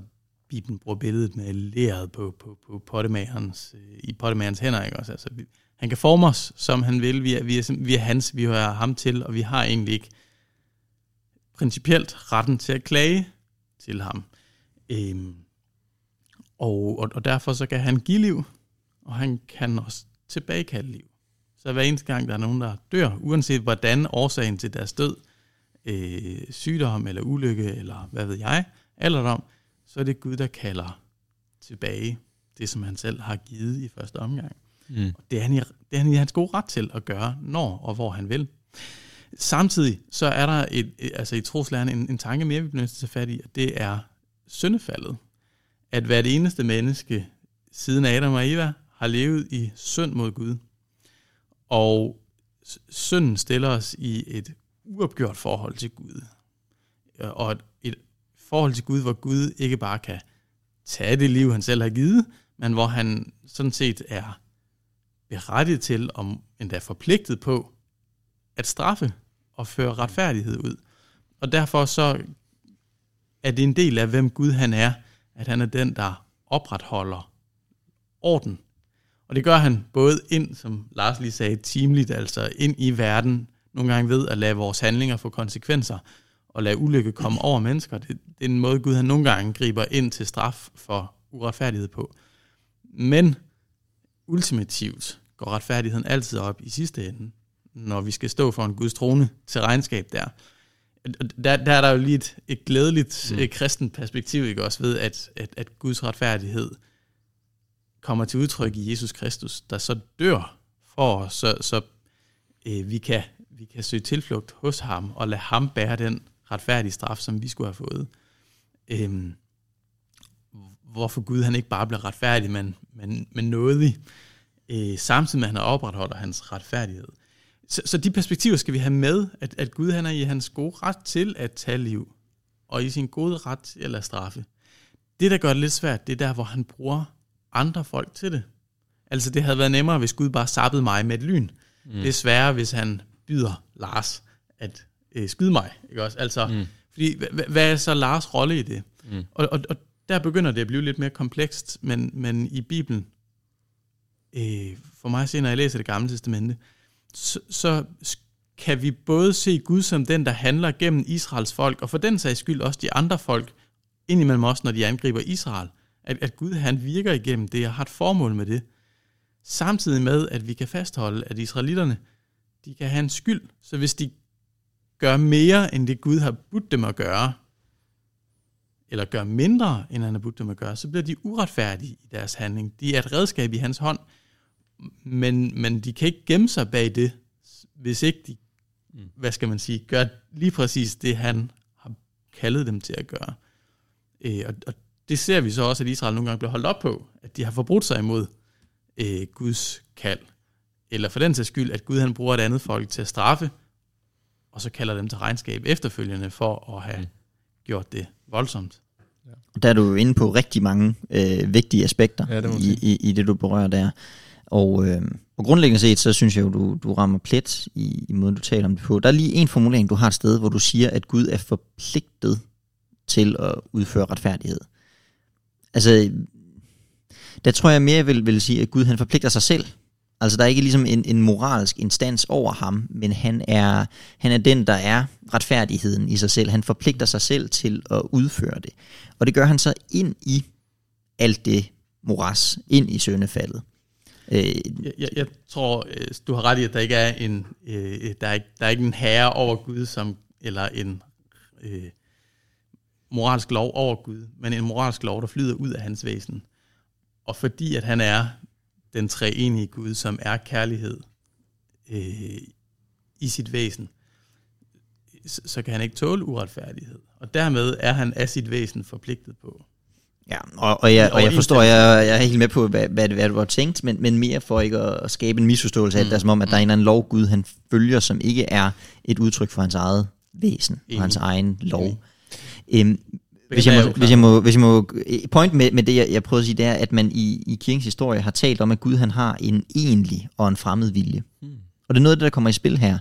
Bibelen bruger billedet med læret på, på, på pottemagerens, øh, i pottemagerens hænder. Ikke? Også, altså, han kan forme os, som han vil. Vi er, vi, er, vi er hans, vi hører ham til, og vi har egentlig ikke principielt retten til at klage til ham. Øhm, og, og, og derfor så kan han give liv, og han kan også tilbagekalde liv. Så hver eneste gang, der er nogen, der dør, uanset hvordan årsagen til deres død, øh, sygdom eller ulykke, eller hvad ved jeg, alderdom, så er det Gud, der kalder tilbage det, som han selv har givet i første omgang. Mm. Og det er, han i, det er han i hans gode ret til at gøre, når og hvor han vil. Samtidig så er der et, altså i troslæren en, en tanke mere, vi bliver nødt til at tage fat i, og det er syndefaldet. At hvert eneste menneske siden Adam og Eva har levet i synd mod Gud. Og synden stiller os i et uopgjort forhold til Gud. Og et, et forhold til Gud, hvor Gud ikke bare kan tage det liv, han selv har givet, men hvor han sådan set er berettiget til, om endda forpligtet på, at straffe og føre retfærdighed ud. Og derfor så er det en del af, hvem Gud han er, at han er den, der opretholder orden. Og det gør han både ind, som Lars lige sagde, timeligt, altså ind i verden, nogle gange ved at lade vores handlinger få konsekvenser, og lade ulykke komme over mennesker. Det, det er en måde, Gud han nogle gange griber ind til straf for uretfærdighed på. Men ultimativt går retfærdigheden altid op i sidste ende når vi skal stå for en Guds trone til regnskab der. Der, der er der jo lige et, et glædeligt mm. et kristent perspektiv, ikke også ved, at, at, at Guds retfærdighed kommer til udtryk i Jesus Kristus, der så dør for os, så, så øh, vi, kan, vi kan søge tilflugt hos ham, og lade ham bære den retfærdige straf, som vi skulle have fået. Øhm, hvorfor Gud han ikke bare bliver retfærdig, men, men, men nådig, øh, samtidig med at han opretholder hans retfærdighed. Så, så de perspektiver skal vi have med, at, at Gud han er i hans gode ret til at tage liv, og i sin gode ret til at lade straffe. Det, der gør det lidt svært, det er der, hvor han bruger andre folk til det. Altså, det havde været nemmere, hvis Gud bare sappede mig med et lyn. Mm. Det er sværere, hvis han byder Lars at øh, skyde mig. Ikke også? Altså, mm. fordi, hvad er så Lars rolle i det? Mm. Og, og, og der begynder det at blive lidt mere komplekst, men, men i Bibelen, øh, for mig at se, når jeg læser det gamle testamente, så, så kan vi både se Gud som den, der handler gennem Israels folk, og for den sags skyld også de andre folk, indimellem også, når de angriber Israel. At, at Gud han virker igennem det, og har et formål med det. Samtidig med, at vi kan fastholde, at israelitterne, de kan have en skyld. Så hvis de gør mere, end det Gud har budt dem at gøre, eller gør mindre, end han har budt dem at gøre, så bliver de uretfærdige i deres handling. De er et redskab i hans hånd, men, men de kan ikke gemme sig bag det, hvis ikke de, mm. hvad skal man sige, gør lige præcis det, han har kaldet dem til at gøre. Øh, og, og det ser vi så også, at Israel nogle gange bliver holdt op på, at de har forbrudt sig imod øh, Guds kald. Eller for den sags skyld, at Gud han bruger et andet folk til at straffe, og så kalder dem til regnskab efterfølgende for at have mm. gjort det voldsomt. Ja. Der er du inde på rigtig mange øh, vigtige aspekter ja, det i, i, i det, du berører der. Og, øh, og grundlæggende set, så synes jeg jo, du, du rammer plet i, i måden, du taler om det på. Der er lige en formulering, du har et sted, hvor du siger, at Gud er forpligtet til at udføre retfærdighed. Altså, der tror jeg mere vil, vil sige, at Gud han forpligter sig selv. Altså der er ikke ligesom en, en moralsk instans over ham, men han er, han er den, der er retfærdigheden i sig selv. Han forpligter sig selv til at udføre det. Og det gør han så ind i alt det moras, ind i søndefaldet. Øh, jeg, jeg, jeg tror, øh, du har ret i, at der ikke er en, øh, der er ikke, der er ikke en herre over Gud, som, eller en øh, moralsk lov over Gud, men en moralsk lov, der flyder ud af hans væsen. Og fordi at han er den treenige Gud, som er kærlighed øh, i sit væsen, så, så kan han ikke tåle uretfærdighed. Og dermed er han af sit væsen forpligtet på. Ja, og, og, jeg, og jeg forstår, jeg, jeg er helt med på, hvad, hvad, hvad det var tænkt, men, men mere for ikke at, at skabe en misforståelse af mm. det, som om, at der er en eller anden lov, Gud han følger, som ikke er et udtryk for hans eget væsen, og hans egen lov. Øhm, hvis jeg, må, hvis, jeg må, hvis jeg må, point med, med det, jeg, jeg prøvede at sige, det er, at man i, i kirkens historie har talt om, at Gud han har en egentlig og en fremmed vilje. Mm. Og det er noget af det, der kommer i spil her.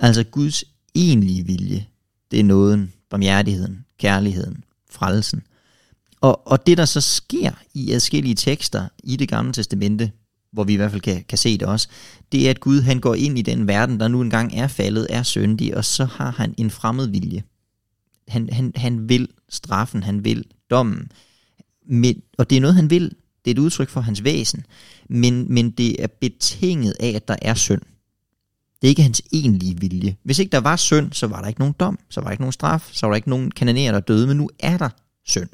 Altså Guds egentlige vilje, det er nåden, barmhjertigheden, kærligheden, frelsen. Og, og det, der så sker i adskillige tekster i det gamle testamente, hvor vi i hvert fald kan, kan se det også, det er, at Gud han går ind i den verden, der nu engang er faldet, er syndig, og så har han en fremmed vilje. Han, han, han vil straffen, han vil dommen. Men, og det er noget, han vil. Det er et udtryk for hans væsen. Men, men det er betinget af, at der er synd. Det er ikke hans egentlige vilje. Hvis ikke der var synd, så var der ikke nogen dom, så var der ikke nogen straf, så var der ikke nogen kanonerer, der døde, men nu er der synd.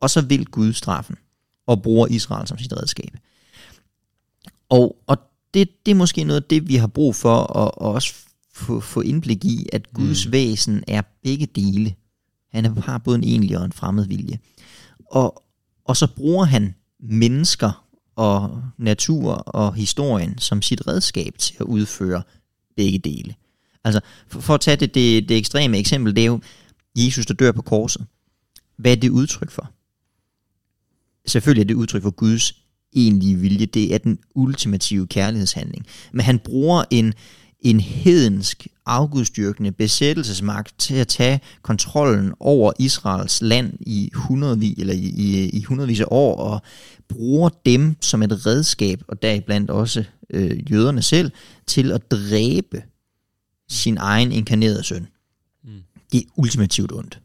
Og så vil Gud straffen, og bruger Israel som sit redskab. Og, og det, det er måske noget af det, vi har brug for at, at også få, få indblik i, at Guds mm. væsen er begge dele. Han har både en egentlig og en fremmed vilje. Og, og så bruger han mennesker og natur og historien som sit redskab til at udføre begge dele. Altså, for, for at tage det, det, det ekstreme eksempel, det er jo Jesus, der dør på korset. Hvad er det udtryk for? Selvfølgelig er det udtryk for Guds egentlige vilje. Det er den ultimative kærlighedshandling. Men han bruger en, en hedensk, afgudstyrkende besættelsesmagt til at tage kontrollen over Israels land i hundredvis, eller i, i, i hundredvis af år, og bruger dem som et redskab, og deriblandt også øh, jøderne selv, til at dræbe sin egen inkarnerede søn. Mm. Det er ultimativt ondt.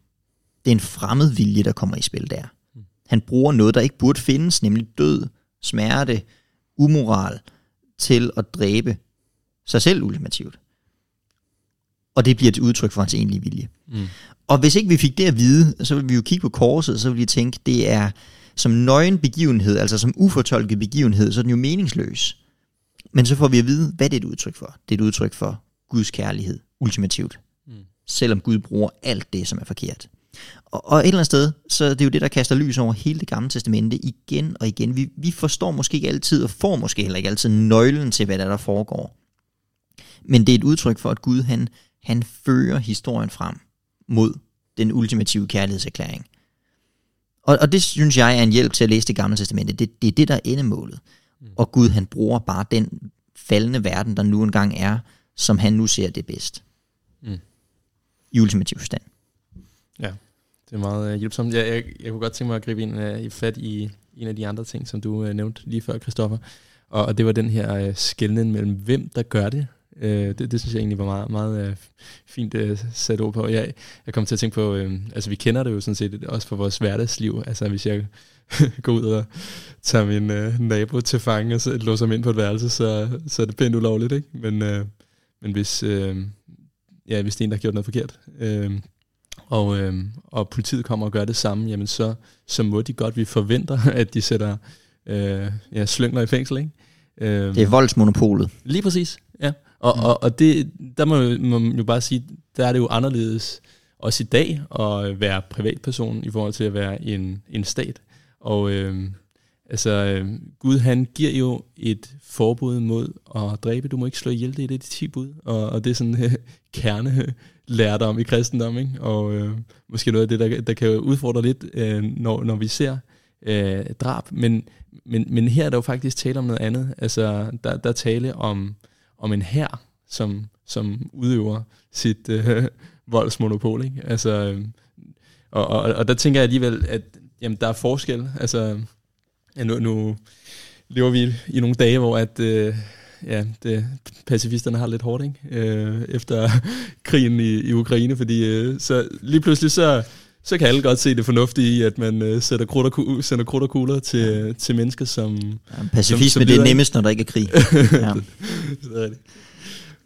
Det er en fremmed vilje, der kommer i spil der. Mm. Han bruger noget, der ikke burde findes, nemlig død, smerte, umoral, til at dræbe sig selv ultimativt. Og det bliver et udtryk for hans egentlige vilje. Mm. Og hvis ikke vi fik det at vide, så vil vi jo kigge på korset, så vil vi tænke, det er som nøgen begivenhed, altså som ufortolket begivenhed, så er den jo meningsløs. Men så får vi at vide, hvad det er et udtryk for. Det er et udtryk for Guds kærlighed, ultimativt. Mm. Selvom Gud bruger alt det, som er forkert. Og, og et eller andet sted, så det er jo det, der kaster lys over hele det gamle testamente igen og igen. Vi, vi forstår måske ikke altid, og får måske heller ikke altid nøglen til, hvad der, der foregår. Men det er et udtryk for, at Gud han, han fører historien frem mod den ultimative kærlighedserklæring. Og, og det synes jeg er en hjælp til at læse det gamle testamente. Det, det er det, der er endemålet. Mm. Og Gud han bruger bare den faldende verden, der nu engang er, som han nu ser det bedst. Mm. I ultimativ forstand. Ja, det er meget uh, hjælpsomt. Jeg, jeg, jeg kunne godt tænke mig at gribe ind uh, i fat i en af de andre ting, som du uh, nævnte lige før, Christoffer. Og, og det var den her uh, skældning mellem, hvem der gør det, Øh, det, det synes jeg egentlig var meget, meget øh, fint øh, sat ord på. Jeg, jeg kom til at tænke på, øh, altså vi kender det jo sådan set også for vores hverdagsliv. Altså hvis jeg [LAUGHS] går ud og tager min øh, nabo til fange og så låser ham ind på et værelse, så, så er det pænt ulovligt, ikke? Men, øh, men hvis, øh, ja, hvis det er en, der har gjort noget forkert, øh, og, øh, og politiet kommer og gør det samme, jamen så, så må de godt, vi forventer, [LAUGHS] at de sætter øh, ja, slyngler i fængsel, ikke? Øh, det er voldsmonopolet. Lige præcis, ja. Og, mm. og, og det, der må, må man jo bare sige, der er det jo anderledes også i dag at være privatperson i forhold til at være en, en stat. Og øh, altså, øhm, Gud han giver jo et forbud mod at dræbe. Du må ikke slå ihjel, det er det de ti bud. Og, og det er sådan øh, [LAUGHS] kerne lærdom i kristendom, ikke? Og øh, måske noget af det, der, der kan udfordre lidt, øh, når, når vi ser øh, drab. Men, men, men her er der jo faktisk tale om noget andet. Altså, der, der er tale om om en her, som, som udøver sit øh, [LAUGHS] voldsmonopol. Ikke? Altså, øh, og, og, og der tænker jeg alligevel, at jamen, der er forskel. Altså, ja, nu, nu lever vi i nogle dage, hvor at, øh, ja, det, pacifisterne har lidt hårdt ikke? Øh, efter [LAUGHS] krigen i, i Ukraine, fordi øh, så lige pludselig så, så kan alle godt se det fornuftige i, at man øh, sætter krudt og, sender krudt og kugler til, ja. til mennesker, som... Ja, pacifisme, som, som det er nemmest, når der ikke er krig. [LAUGHS] ja. rigtigt.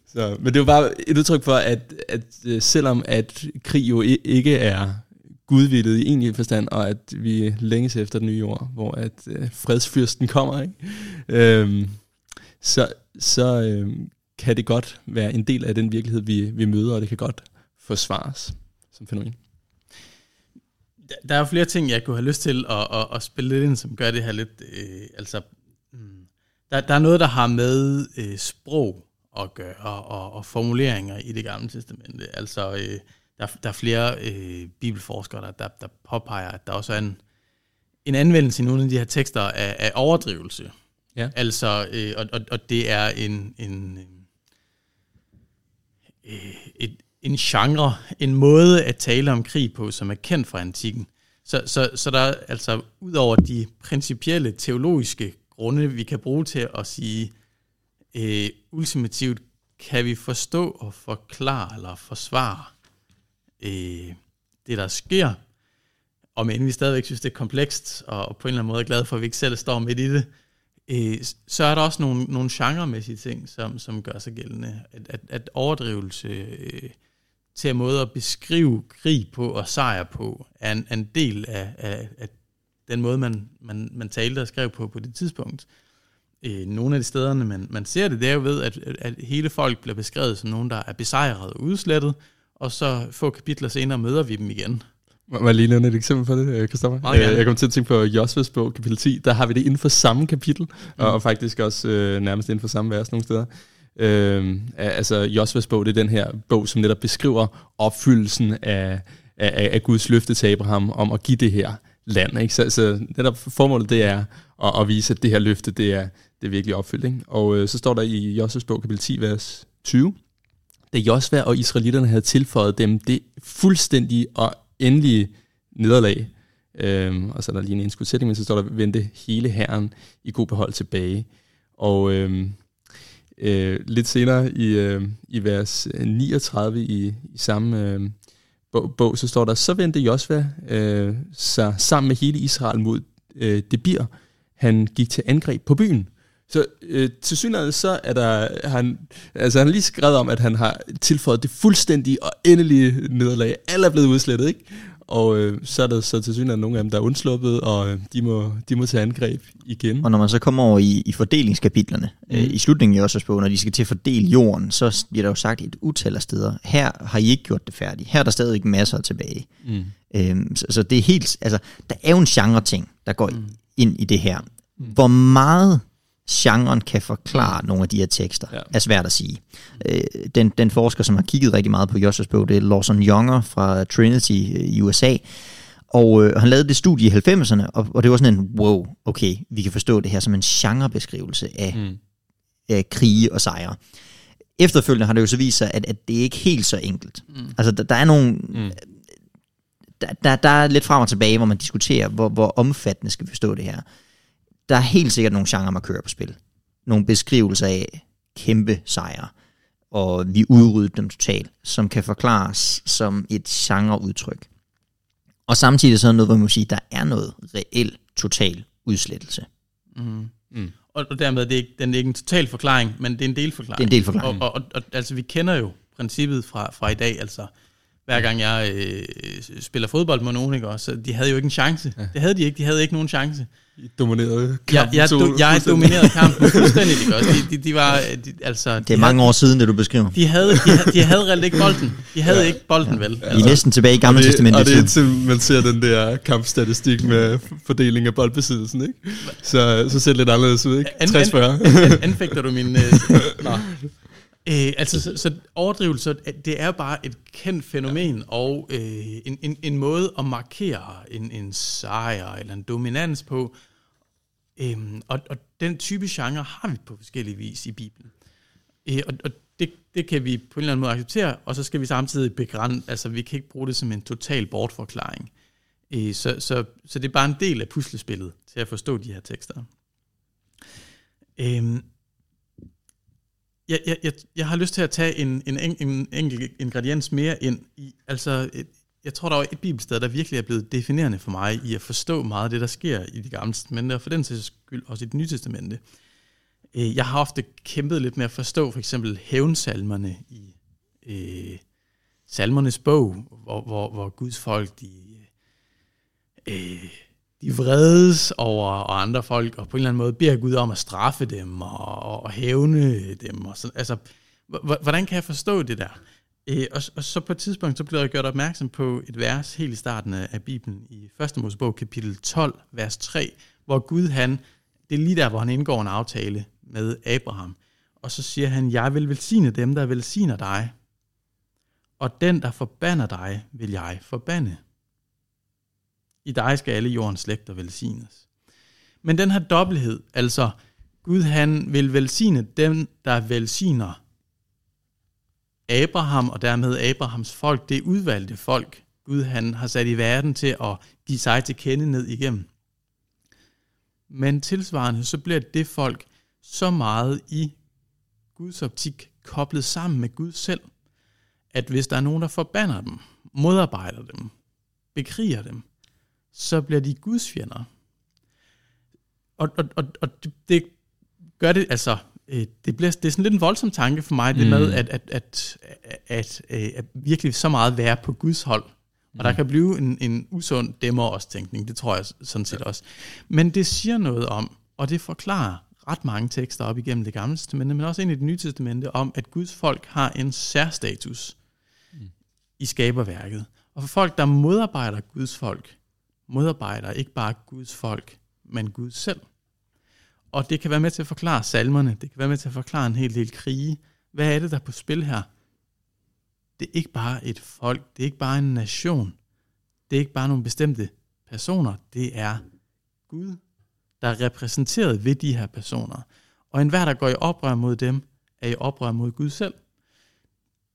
Så, men det er jo bare et udtryk for, at, at øh, selvom at krig jo ikke er gudvildet i egentlig forstand, og at vi længes efter den nye jord, hvor at øh, fredsfyrsten kommer, ikke? Øhm, så, så øhm, kan det godt være en del af den virkelighed, vi, vi møder, og det kan godt forsvares som fænomen. Der er jo flere ting, jeg kunne have lyst til at, at, at spille lidt ind, som gør det her lidt... Øh, altså, mm, der, der er noget, der har med øh, sprog at gøre, og, og formuleringer i det gamle testamente. Altså, øh, der, der er flere øh, bibelforskere, der, der, der påpeger, at der også er en, en anvendelse i nogle af de her tekster af, af overdrivelse. Ja. Altså, øh, og, og, og det er en, en, øh, et, en genre, en måde at tale om krig på, som er kendt fra antikken. Så, så, så der er altså, ud over de principielle teologiske grunde, vi kan bruge til at sige, øh, ultimativt kan vi forstå og forklare eller forsvare øh, det, der sker, og men vi stadigvæk synes, det er komplekst, og på en eller anden måde er glad for, at vi ikke selv står midt i det, øh, så er der også nogle, nogle genremæssige ting, som, som gør sig gældende. At, at, at overdrivelse øh, til måde at beskrive krig på og sejr på, er en, en del af, af, af den måde, man, man, man talte og skrev på på det tidspunkt. Øh, nogle af de stederne, man, man ser det, det er jo ved, at, at hele folk bliver beskrevet som nogen, der er besejret og udslettet, og så få kapitler senere møder vi dem igen. Må jeg lige nævne et eksempel på det, Kristoffer? Øh, jeg kommer til at tænke på Josves bog, kapitel 10. Der har vi det inden for samme kapitel, mm. og faktisk også øh, nærmest inden for samme vers nogle steder. Øh, altså, Josvas bog, det er den her bog, som netop beskriver opfyldelsen af, af, af Guds løfte til Abraham om at give det her land. Ikke? Så, altså, netop formålet det er at, at vise, at det her løfte, det er, det er virkelig opfyldt. Ikke? Og øh, så står der i Josvas bog, kapitel 10, vers 20, da Josva og israelitterne havde tilføjet dem det fuldstændige og endelige nederlag, øhm, og så er der lige en indskudsætning, men så står der, vendte hele herren i god behold tilbage. Og øhm, øh, lidt senere i, øh, i vers øh, 39 i, i samme øh, bog, bog, så står der, så vendte Josva øh, sig sammen med hele Israel mod øh, Debir. Han gik til angreb på byen. Så øh, til synligheden så er der, han, altså han har lige skrevet om, at han har tilføjet det fuldstændige og endelige nederlag. Alle er blevet udslettet, ikke? Og øh, så er der så til synligheden nogle af dem, der er undsluppet, og øh, de, må, de må tage angreb igen. Og når man så kommer over i, i fordelingskapitlerne, mm. øh, i slutningen i også på, når de skal til at fordele jorden, så bliver der jo sagt et utal af steder, her har I ikke gjort det færdigt. Her er der stadig masser tilbage. Mm. Øhm, så, så det er helt, altså, der er jo en genre ting, der går mm. ind i det her. Mm. Hvor meget genren kan forklare nogle af de her tekster, ja. er svært at sige. Øh, den, den forsker, som har kigget rigtig meget på Joshua bog, det er Lawson Younger fra Trinity øh, i USA, og øh, han lavede det studie i 90'erne, og, og det var sådan en, wow, okay, vi kan forstå det her som en genrebeskrivelse af, mm. af krige og sejre. Efterfølgende har det jo så vist sig, at, at det ikke er helt så enkelt. Mm. Altså, der, der er nogle... Mm. Der, der, der er lidt frem og tilbage, hvor man diskuterer, hvor, hvor omfattende skal vi forstå det her der er helt sikkert nogle genremarkører på spil. Nogle beskrivelser af kæmpe sejre, og vi udrydde dem totalt, som kan forklares som et genreudtryk. Og samtidig så er noget, hvor man må sige, der er noget reelt total udslettelse. Mm. Mm. Og, og dermed det er ikke, den er ikke en total forklaring, men det er en delforklaring. Det er en delforklaring. Og, og, og, og altså, vi kender jo princippet fra, fra i dag, altså hver gang jeg øh, spiller fodbold med nogen, ikke, også, de havde jo ikke en chance. Ja. Det havde de ikke, de havde ikke nogen chance. I dominerede kampen. Ja, jeg, do, jeg dominerede kampen [LAUGHS] fuldstændig, ikke også? De, de, de var, de, altså, det er mange havde, år siden, det du beskriver. De havde, de, havde, de havde reelt ikke bolden. De havde ja. ikke bolden, ja. vel? Altså. I er næsten tilbage i gamle testamentet. Og det er indtil man ser den der kampstatistik med fordeling af boldbesiddelsen, ikke? Så, så ser det lidt anderledes ud, ikke? 60-40. An, anfægter du min... Øh, [LAUGHS] nå. Øh, altså, så, så overdrivelser, det er bare et kendt fænomen, ja. og øh, en, en, en måde at markere en, en sejr eller en dominans på. Øh, og, og den type genre har vi på forskellige vis i Bibelen. Øh, og og det, det kan vi på en eller anden måde acceptere, og så skal vi samtidig begrænse, altså vi kan ikke bruge det som en total bortforklaring. Øh, så, så, så det er bare en del af puslespillet til at forstå de her tekster. Øhm, jeg, jeg, jeg, jeg har lyst til at tage en, en, en, en enkelt ingrediens mere ind i, altså et, jeg tror, der er et bibelsted, der virkelig er blevet definerende for mig i at forstå meget af det, der sker i det gamle testamente, og for den sags skyld også i det nye testamente. Øh, jeg har ofte kæmpet lidt med at forstå for eksempel hævnsalmerne i øh, salmernes bog, hvor, hvor, hvor Guds folk, de, øh, de vredes over og andre folk, og på en eller anden måde beder Gud om at straffe dem og, og hævne dem. Og sådan. Altså, hvordan kan jeg forstå det der? Øh, og, og så på et tidspunkt, så blev jeg gjort opmærksom på et vers helt i starten af Bibelen, i 1. Mosebog kapitel 12, vers 3, hvor Gud han, det er lige der, hvor han indgår en aftale med Abraham, og så siger han, jeg vil velsigne dem, der velsigner dig, og den, der forbander dig, vil jeg forbande. I dig skal alle jordens slægter velsignes. Men den her dobbelthed, altså Gud han vil velsigne dem, der velsigner Abraham og dermed Abrahams folk, det udvalgte folk, Gud han har sat i verden til at give sig til kende ned igennem. Men tilsvarende så bliver det folk så meget i Guds optik koblet sammen med Gud selv, at hvis der er nogen, der forbander dem, modarbejder dem, bekriger dem, så bliver de Guds fjender. Og, og, og, og det, det gør det, altså, øh, det, bliver, det er sådan lidt en voldsom tanke for mig, det mm. med at, at, at, at, at, øh, at virkelig så meget være på Guds hold. Og der mm. kan blive en, en usund dæmmer også tænkning, det tror jeg sådan set også. Men det siger noget om, og det forklarer ret mange tekster op igennem det gamle testamente, men også ind i det nye testamente, om at Guds folk har en særstatus mm. i skaberværket. Og for folk, der modarbejder Guds folk, modarbejder ikke bare Guds folk, men Gud selv. Og det kan være med til at forklare salmerne, det kan være med til at forklare en hel del krige. Hvad er det, der er på spil her? Det er ikke bare et folk, det er ikke bare en nation, det er ikke bare nogle bestemte personer, det er Gud, der er repræsenteret ved de her personer. Og enhver, der går i oprør mod dem, er i oprør mod Gud selv.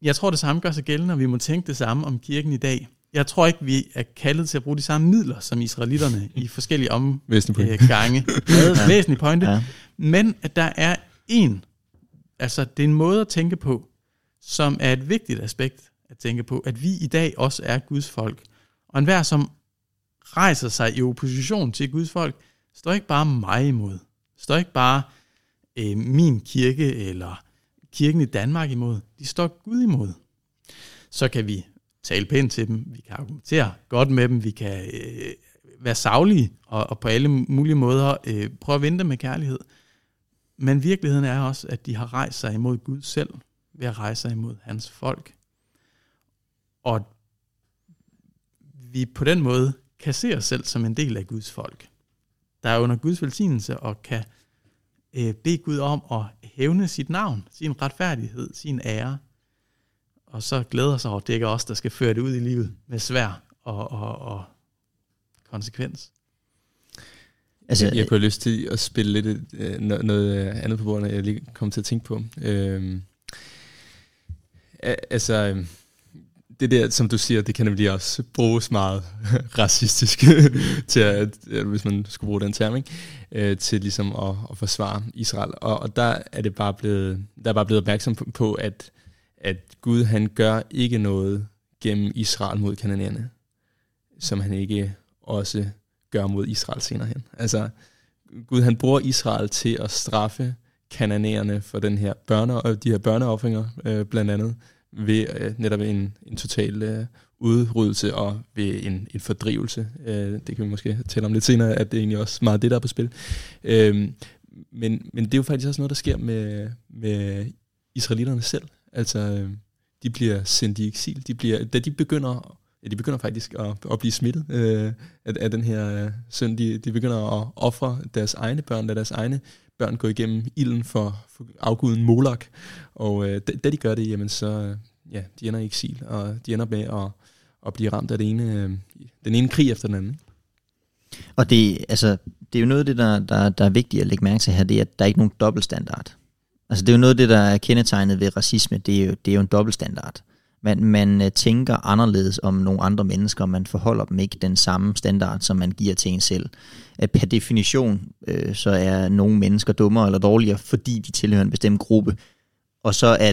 Jeg tror, det samme gør sig gældende, og vi må tænke det samme om kirken i dag jeg tror ikke, vi er kaldet til at bruge de samme midler som israelitterne [LAUGHS] i forskellige omgange. [LAUGHS] ja. Væsentlig pointe. Ja. Men at der er en, altså det er en måde at tænke på, som er et vigtigt aspekt at tænke på, at vi i dag også er Guds folk. Og enhver, som rejser sig i opposition til Guds folk, står ikke bare mig imod. Står ikke bare øh, min kirke eller kirken i Danmark imod. De står Gud imod. Så kan vi tale pænt til dem, vi kan argumentere godt med dem, vi kan øh, være savlige og, og på alle mulige måder øh, prøve at vente med kærlighed. Men virkeligheden er også, at de har rejst sig imod Gud selv, ved at rejse sig imod hans folk. Og vi på den måde kan se os selv som en del af Guds folk, der er under Guds velsignelse og kan øh, bede Gud om at hævne sit navn, sin retfærdighed, sin ære, og så glæder sig over, at det ikke er os, der skal føre det ud i livet med svær og, og, og konsekvens. Altså, jeg, jeg kunne have lyst til at spille lidt øh, noget andet på bordet, jeg lige kom til at tænke på. Øh, altså, øhm, det der, som du siger, det kan nemlig også bruges meget [LAUGHS] racistisk, [LAUGHS] til at, hvis man skulle bruge den term, ikke? Øh, til ligesom at, at forsvare Israel. Og, og der er det bare blevet, der er bare blevet opmærksom på, på at at Gud han gør ikke noget gennem Israel mod kananerne, som han ikke også gør mod Israel senere hen. Altså, Gud han bruger Israel til at straffe kananerne for den her børne, og de her børneoffringer, øh, blandt andet, ved øh, netop en, en total øh, udryddelse og ved en, en fordrivelse. Øh, det kan vi måske tale om lidt senere, at det er egentlig også meget det, der er på spil. Øh, men, men det er jo faktisk også noget, der sker med, med israelitterne selv. Altså, øh, de bliver sendt i eksil. De bliver, da de begynder, ja, de begynder faktisk at, at blive smittet øh, af, af den her øh, søn, de, de begynder at ofre deres egne børn, da deres egne børn går igennem ilden for, for afguden Molak. Og øh, da, da de gør det, jamen så, ja, de ender i eksil, og de ender med at, at blive ramt af det ene, øh, den ene krig efter den anden. Og det, altså, det er jo noget af det, der, der, der er vigtigt at lægge mærke til her, det er, at der er ikke nogen dobbeltstandard. Altså det er jo noget af det, der er kendetegnet ved racisme, det er jo, det er jo en dobbeltstandard. Man, man øh, tænker anderledes om nogle andre mennesker, man forholder dem ikke den samme standard, som man giver til en selv. At per definition, øh, så er nogle mennesker dummere eller dårligere, fordi de tilhører en bestemt gruppe. Og så er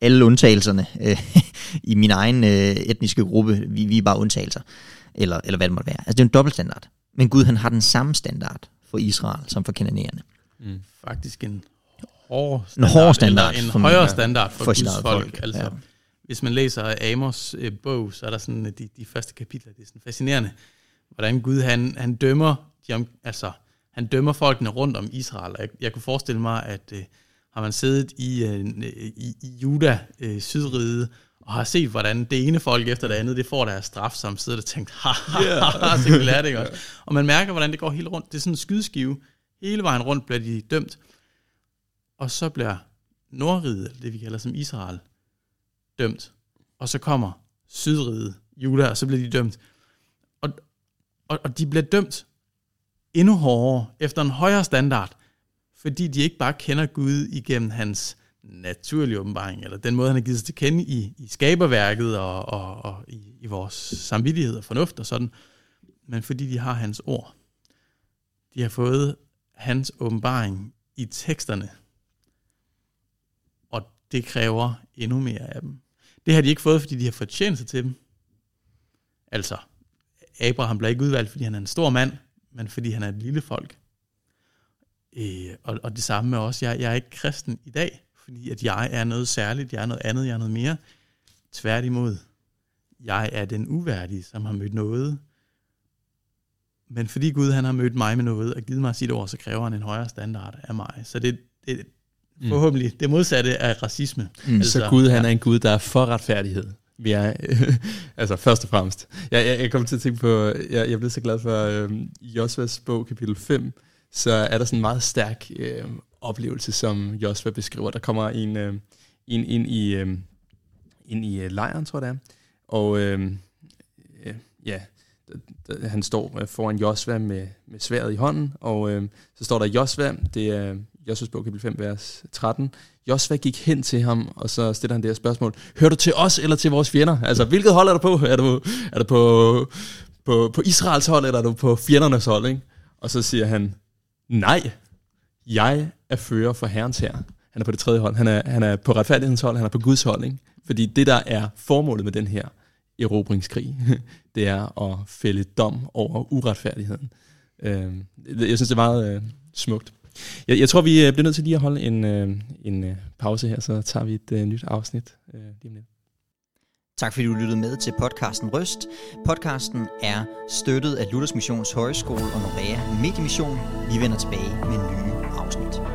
alle undtagelserne øh, [LAUGHS] i min egen øh, etniske gruppe, vi, vi er bare undtagelser. Eller, eller hvad det måtte være. Altså det er en dobbeltstandard. Men Gud han har den samme standard for Israel som for kananæerne. Mm. Faktisk en hård standard, en, standard eller en højere standard for, for Guds folk. folk. Altså, ja. Hvis man læser Amos øh, bog, så er der sådan de, de første kapitler, det er sådan fascinerende, hvordan Gud han, han dømmer de, altså, han dømmer folkene rundt om Israel. Jeg, jeg kunne forestille mig, at øh, har man siddet i, øh, i, i Juda, øh, sydride, og har set, hvordan det ene folk efter det andet, det får deres straf, som sidder og tænkt, ha, ha, ha, så vi lære det [LAUGHS] også. Og man mærker, hvordan det går helt rundt. Det er sådan en skydeskive. Hele vejen rundt bliver de dømt. Og så bliver Nordriget, det vi kalder som Israel, dømt. Og så kommer Sydriget, Juda, og så bliver de dømt. Og, og, og de bliver dømt endnu hårdere, efter en højere standard, fordi de ikke bare kender Gud igennem hans naturlige åbenbaring, eller den måde, han har givet sig til kende i, i skaberværket og, og, og i, i vores samvittighed og fornuft og sådan, men fordi de har hans ord. De har fået hans åbenbaring i teksterne, det kræver endnu mere af dem. Det har de ikke fået, fordi de har fortjent sig til dem. Altså, Abraham blev ikke udvalgt, fordi han er en stor mand, men fordi han er et lille folk. Øh, og, og det samme med os. Jeg, jeg er ikke kristen i dag, fordi at jeg er noget særligt, jeg er noget andet, jeg er noget mere. Tværtimod, jeg er den uværdige, som har mødt noget. Men fordi Gud han har mødt mig med noget og givet mig sit ord, så kræver han en højere standard af mig. Så det, det forhåbentlig det modsatte af racisme. Mm. Altså, så Gud han er en Gud, der er for retfærdighed. Vi er, [LAUGHS] altså først og fremmest. Jeg, jeg, jeg kom til at tænke på, jeg, jeg blev så glad for øh, Josvas bog, kapitel 5, så er der sådan en meget stærk øh, oplevelse, som Josva beskriver. Der kommer en øh, ind, ind i, øh, ind i øh, lejren, tror jeg det er, og øh, øh, ja, han står øh, foran Josva med, med sværet i hånden, og øh, så står der Josva, det er Josvas bog, kapitel 5, vers 13. Josva gik hen til ham, og så stiller han det her spørgsmål. Hører du til os eller til vores fjender? Altså, hvilket hold er du på? Er du, er du på, på, på Israels hold, eller er du på fjendernes hold? Ikke? Og så siger han, nej, jeg er fører for Herrens her. Han er på det tredje hold. Han er, han er på retfærdighedens hold, han er på Guds hold. Ikke? Fordi det, der er formålet med den her erobringskrig, [LAUGHS] det er at fælde dom over uretfærdigheden. Øhm, jeg synes, det er meget øh, smukt. Jeg, jeg tror, vi øh, bliver nødt til lige at holde en, øh, en øh, pause her, så tager vi et nyt afsnit lige om lidt. Tak fordi du lyttede med til podcasten Røst. Podcasten er støttet af Luthers Missions Højskole og Norea Mediemission. Vi vender tilbage med nye afsnit.